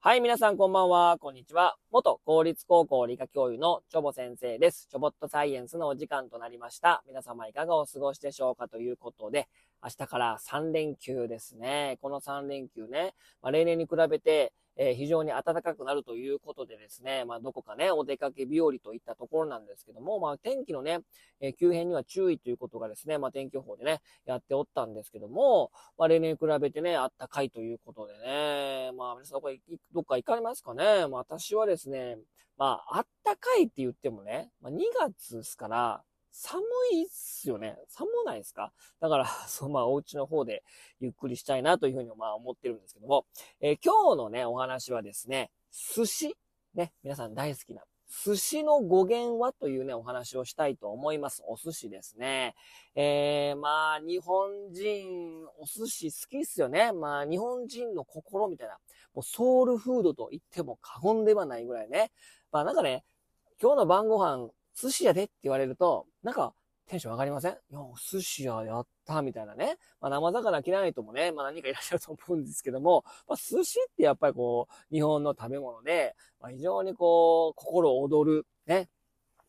はい、皆さんこんばんは。こんにちは。元公立高校理科教諭のチョボ先生です。チョボットサイエンスのお時間となりました。皆様いかがお過ごしでしょうかということで、明日から3連休ですね。この3連休ね、まあ、例年に比べて、えー、非常に暖かくなるということでですね、まあ、どこかね、お出かけ日和といったところなんですけども、まあ、天気のね、えー、急変には注意ということがですね、まあ、天気予報でね、やっておったんですけども、まあ、例年に比べてね、暖かいということでね、まあ、皆さんどこどっか行かれますかねまあ、私はですね、まあ、暖かいって言ってもね、まあ、2月ですから、寒いっすよね。寒ないですか？だから、そう、まあ、お家の方でゆっくりしたいなというふうに、まあ、思ってるんですけども、えー、今日のね、お話はですね、寿司。ね、皆さん大好きな。寿司の語源はというね、お話をしたいと思います。お寿司ですね。えー、まあ、日本人、お寿司好きっすよね。まあ、日本人の心みたいな、もうソウルフードと言っても過言ではないぐらいね。まあ、なんかね、今日の晩ご飯、寿司屋でって言われると、なんか、テンション上がりません？いや、お寿司屋やったみたいなね。まあ、生魚嫌い人もね、まあ何かいらっしゃると思うんですけども、まあ、寿司ってやっぱりこう、日本の食べ物で、まあ、非常にこう、心躍る、ね。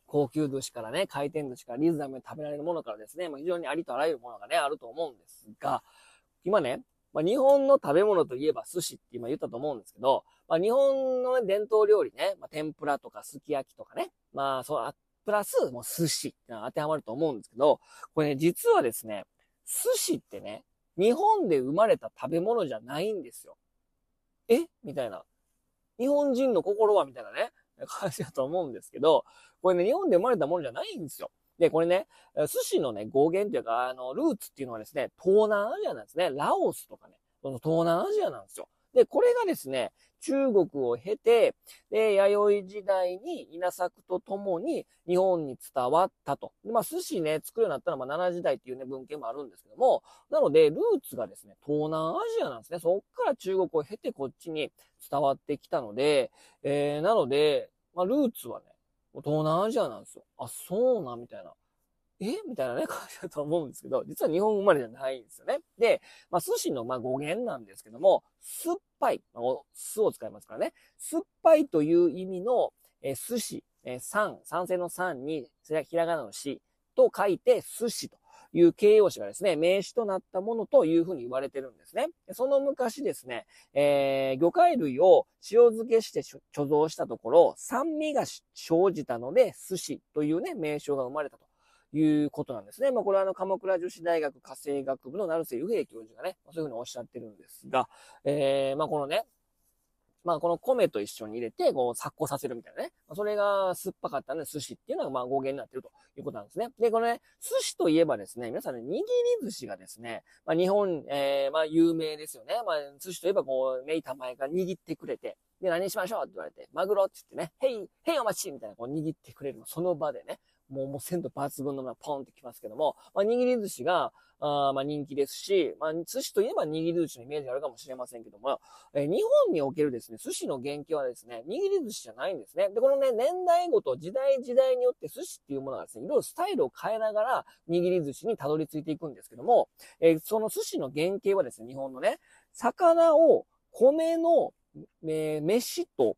高級寿司からね、回転寿司からリーズナブルに食べられるものからですね、まあ、非常にありとあらゆるものがね、あると思うんですが、今ね、まあ、日本の食べ物といえば寿司って今言ったと思うんですけど、まあ、日本の、ね、伝統料理ね、まあ、天ぷらとかすき焼きとかね、まあ、そうあっ、プラス、もう寿司って当てはまると思うんですけど、これね、実はですね、寿司ってね、日本で生まれた食べ物じゃないんですよ。え？みたいな。日本人の心は？みたいなね、感じだと思うんですけど、これね、日本で生まれたものじゃないんですよ。で、これね、寿司のね、語源というか、あの、ルーツっていうのはですね、東南アジアなんですね。ラオスとかね、その東南アジアなんですよ。で、これがですね、中国を経て、で、弥生時代に稲作とともに日本に伝わったと。で、まあ、寿司ね、作るようになったのは、まあ、奈良時代っていうね、文献もあるんですけども、なので、ルーツがですね、東南アジアなんですね。そっから中国を経てこっちに伝わってきたので、えー、なので、まあ、ルーツはね、東南アジアなんですよ。あ、そうな、みたいな。え？みたいなね、感じだと思うんですけど、実は日本生まれじゃないんですよね。で、まあ、寿司の、ま語源なんですけども、酸っぱい、まあ、酢を使いますからね。酸っぱいという意味の、えー、寿司、えー、酸、酸性の酸に、それはひらがなの死と書いて寿司という形容詞がですね、名詞となったものというふうに言われてるんですね。その昔ですね、えー、魚介類を塩漬けして貯蔵したところ、酸味が生じたので、寿司というね、名称が生まれたと。いうことなんですね。まあ、これはあの、鎌倉女子大学火星学部の成瀬右平教授がね、そういうふうにおっしゃってるんですが、えー、まあ、このね、まあ、この米と一緒に入れて、こう、発酵させるみたいなね。それが酸っぱかったので、寿司っていうのが、まあ、語源になってるということなんですね。で、このね、寿司といえばですね、皆さんね、握り寿司がですね、まあ、日本、えー、まあ、有名ですよね。まあ、寿司といえば、こう、メイタマイが握ってくれて、で、何しましょうって言われて、マグロって言ってね、へい、へいお待ちみたいな、こう、握ってくれる。その場でね、もう、もう鮮度抜群のままポンってきますけども、まあ、握り寿司が、あまあ人気ですし、まあ寿司といえば握り寿司のイメージがあるかもしれませんけども、えー、日本におけるですね、寿司の原型はですね、握り寿司じゃないんですね。で、このね、年代ごと時代時代によって寿司っていうものがですね、いろいろスタイルを変えながら握り寿司にたどり着いていくんですけども、えー、その寿司の原型はですね、日本のね、魚を米の、えー、飯と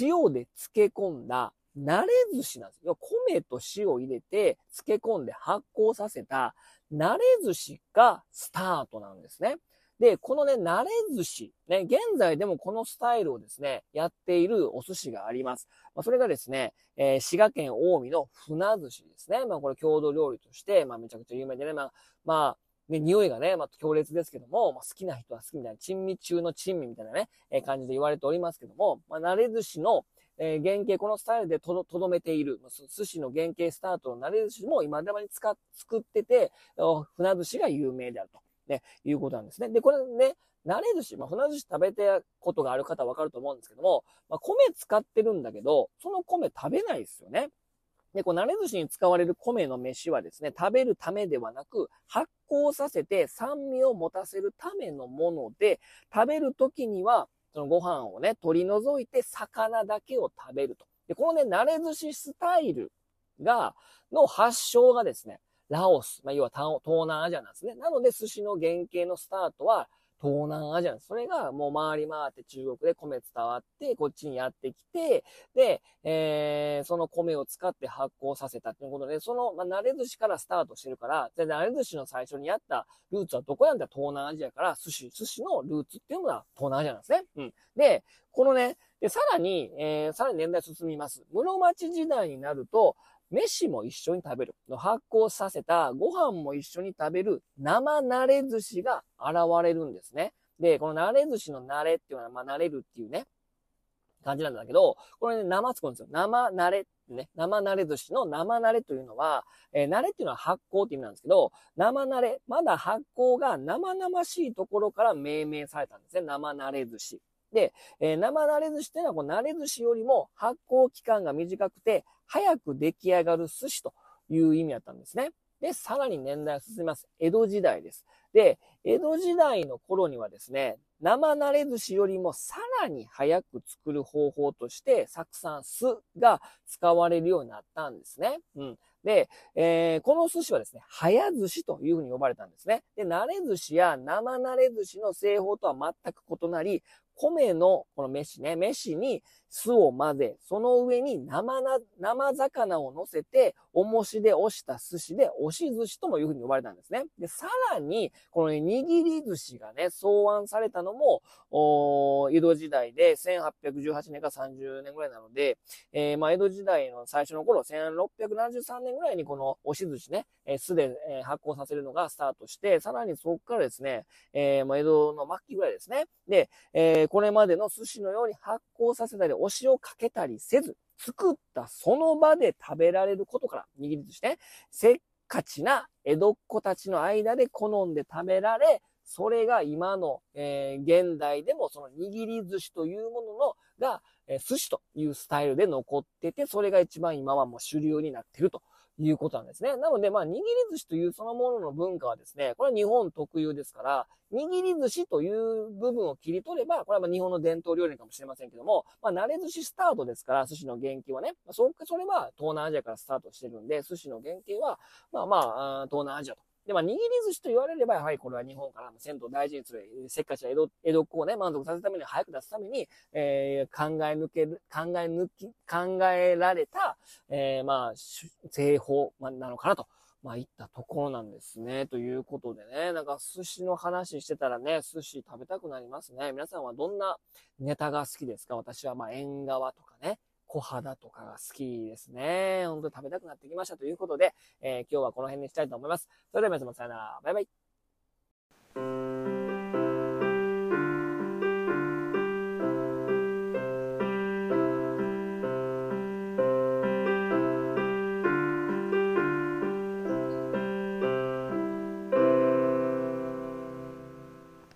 塩で漬け込んだ慣れ寿司なんですよ。米と塩を入れて漬け込んで発酵させた慣れ寿司がスタートなんですね。で、このね、慣れ寿司、ね、現在でもこのスタイルをですね、やっているお寿司があります。まあ、それがですね、えー、滋賀県近江の船寿司ですね。まあ、これ郷土料理として、まあ、めちゃくちゃ有名でね、まあ、まあ、ね、匂いがね、まあ、強烈ですけども、まあ、好きな人は好きみたいな、珍味中の珍味みたいなね、えー、感じで言われておりますけども、まあ、慣れ寿司の、えー、原型、このスタイルでとどめている、寿司の原型スタートの慣れ寿司も今でもに使っ、作ってて、船寿司が有名であると、ね、いうことなんですね。で、これね、慣れ寿司、まあ、船寿司食べたことがある方はわかると思うんですけども、まあ、米使ってるんだけど、その米食べないですよね。で、こう、慣れ寿司に使われる米の飯はですね、食べるためではなく、発酵させて酸味を持たせるためのもので、食べるときには、そのご飯をね、取り除いて魚だけを食べると。で、このね、慣れ寿司スタイルが、の発祥がですね、ラオス、まあ、要は東南アジアなんですね。なので、寿司の原型のスタートは、東南アジア。それがもう回り回って中国で米伝わって、こっちにやってきて、で、えー、その米を使って発酵させたということで、その、まあ、慣れ寿司からスタートしてるから、で、慣れ寿司の最初にやったルーツはどこやんだ？東南アジアから寿司、寿司のルーツっていうのが東南アジアなんですね。うん。で、このね、で、さらに、えー、さらに年代進みます。室町時代になると、飯も一緒に食べる。発酵させたご飯も一緒に食べる生慣れ寿司が現れるんですね。で、この慣れ寿司の慣れっていうのは、まあ、慣れるっていうね、感じなんだけど、これね、生つくんですよ。生慣れってね、生慣れ寿司の生慣れというのは、えー、慣れっていうのは発酵って意味なんですけど、生慣れ、まだ発酵が生々しいところから命名されたんですね。生慣れ寿司。で、えー、生慣れ寿司っていうのは、この慣れ寿司よりも発酵期間が短くて、早く出来上がる寿司という意味だったんですね。で、さらに年代を進みます。江戸時代です。で、江戸時代の頃にはですね、生慣れ寿司よりもさらに早く作る方法として、酢酸酢が使われるようになったんですね。うん。で、えー、この寿司はですね、早寿司というふうに呼ばれたんですね。で、慣れ寿司や生慣れ寿司の製法とは全く異なり、米のこの飯ね、飯に酢を混ぜ、その上に生な、生魚を乗せて、重しで押した寿司で、押し寿司ともいうふうに呼ばれたんですね。で、さらに、このね、握り寿司がね、草案されたのも、お江戸時代で、1818年か30年ぐらいなので、えー、まあ、江戸時代の最初の頃、1673年ぐらいにこの押し寿司ね、えー、酢で、えー、発酵させるのがスタートして、さらにそこからですね、えー、まあ、江戸の末期ぐらいですね。で、えー、これまでの寿司のように発酵させたり、お塩をかけたりせず、作ったその場で食べられることから、握り寿司ね、せっかちな江戸っ子たちの間で好んで食べられ、それが今の、えー、現代でもその握り寿司というもののが、えー、寿司というスタイルで残ってて、それが一番今はもう主流になっていると。いうことなんですね。なので、まあ、握り寿司というそのものの文化はですね、これは日本特有ですから、握り寿司という部分を切り取れば、これはま日本の伝統料理かもしれませんけども、まあ、慣れ寿司スタートですから、寿司の原型はね、まあ、そ、それは東南アジアからスタートしてるんで、寿司の原型は、まあまあ、東南アジアとで、まあ、握り寿司と言われれば、やはりこれは日本から鮮度を大事にする、せっかちな江戸、江戸っ子をね、満足させるために、早く出すために、えー、考え抜ける、考え抜き、考えられた、えー、まあ、製法なのかなと。まあ、いったところなんですね。ということでね、なんか寿司の話してたらね、寿司食べたくなりますね。皆さんはどんなネタが好きですか？私はまあ、縁側とかね、小肌とかが好きですね。ほんと食べたくなってきましたということで、えー、今日はこの辺にしたいと思います。それでは皆様さよなら。バイバイ。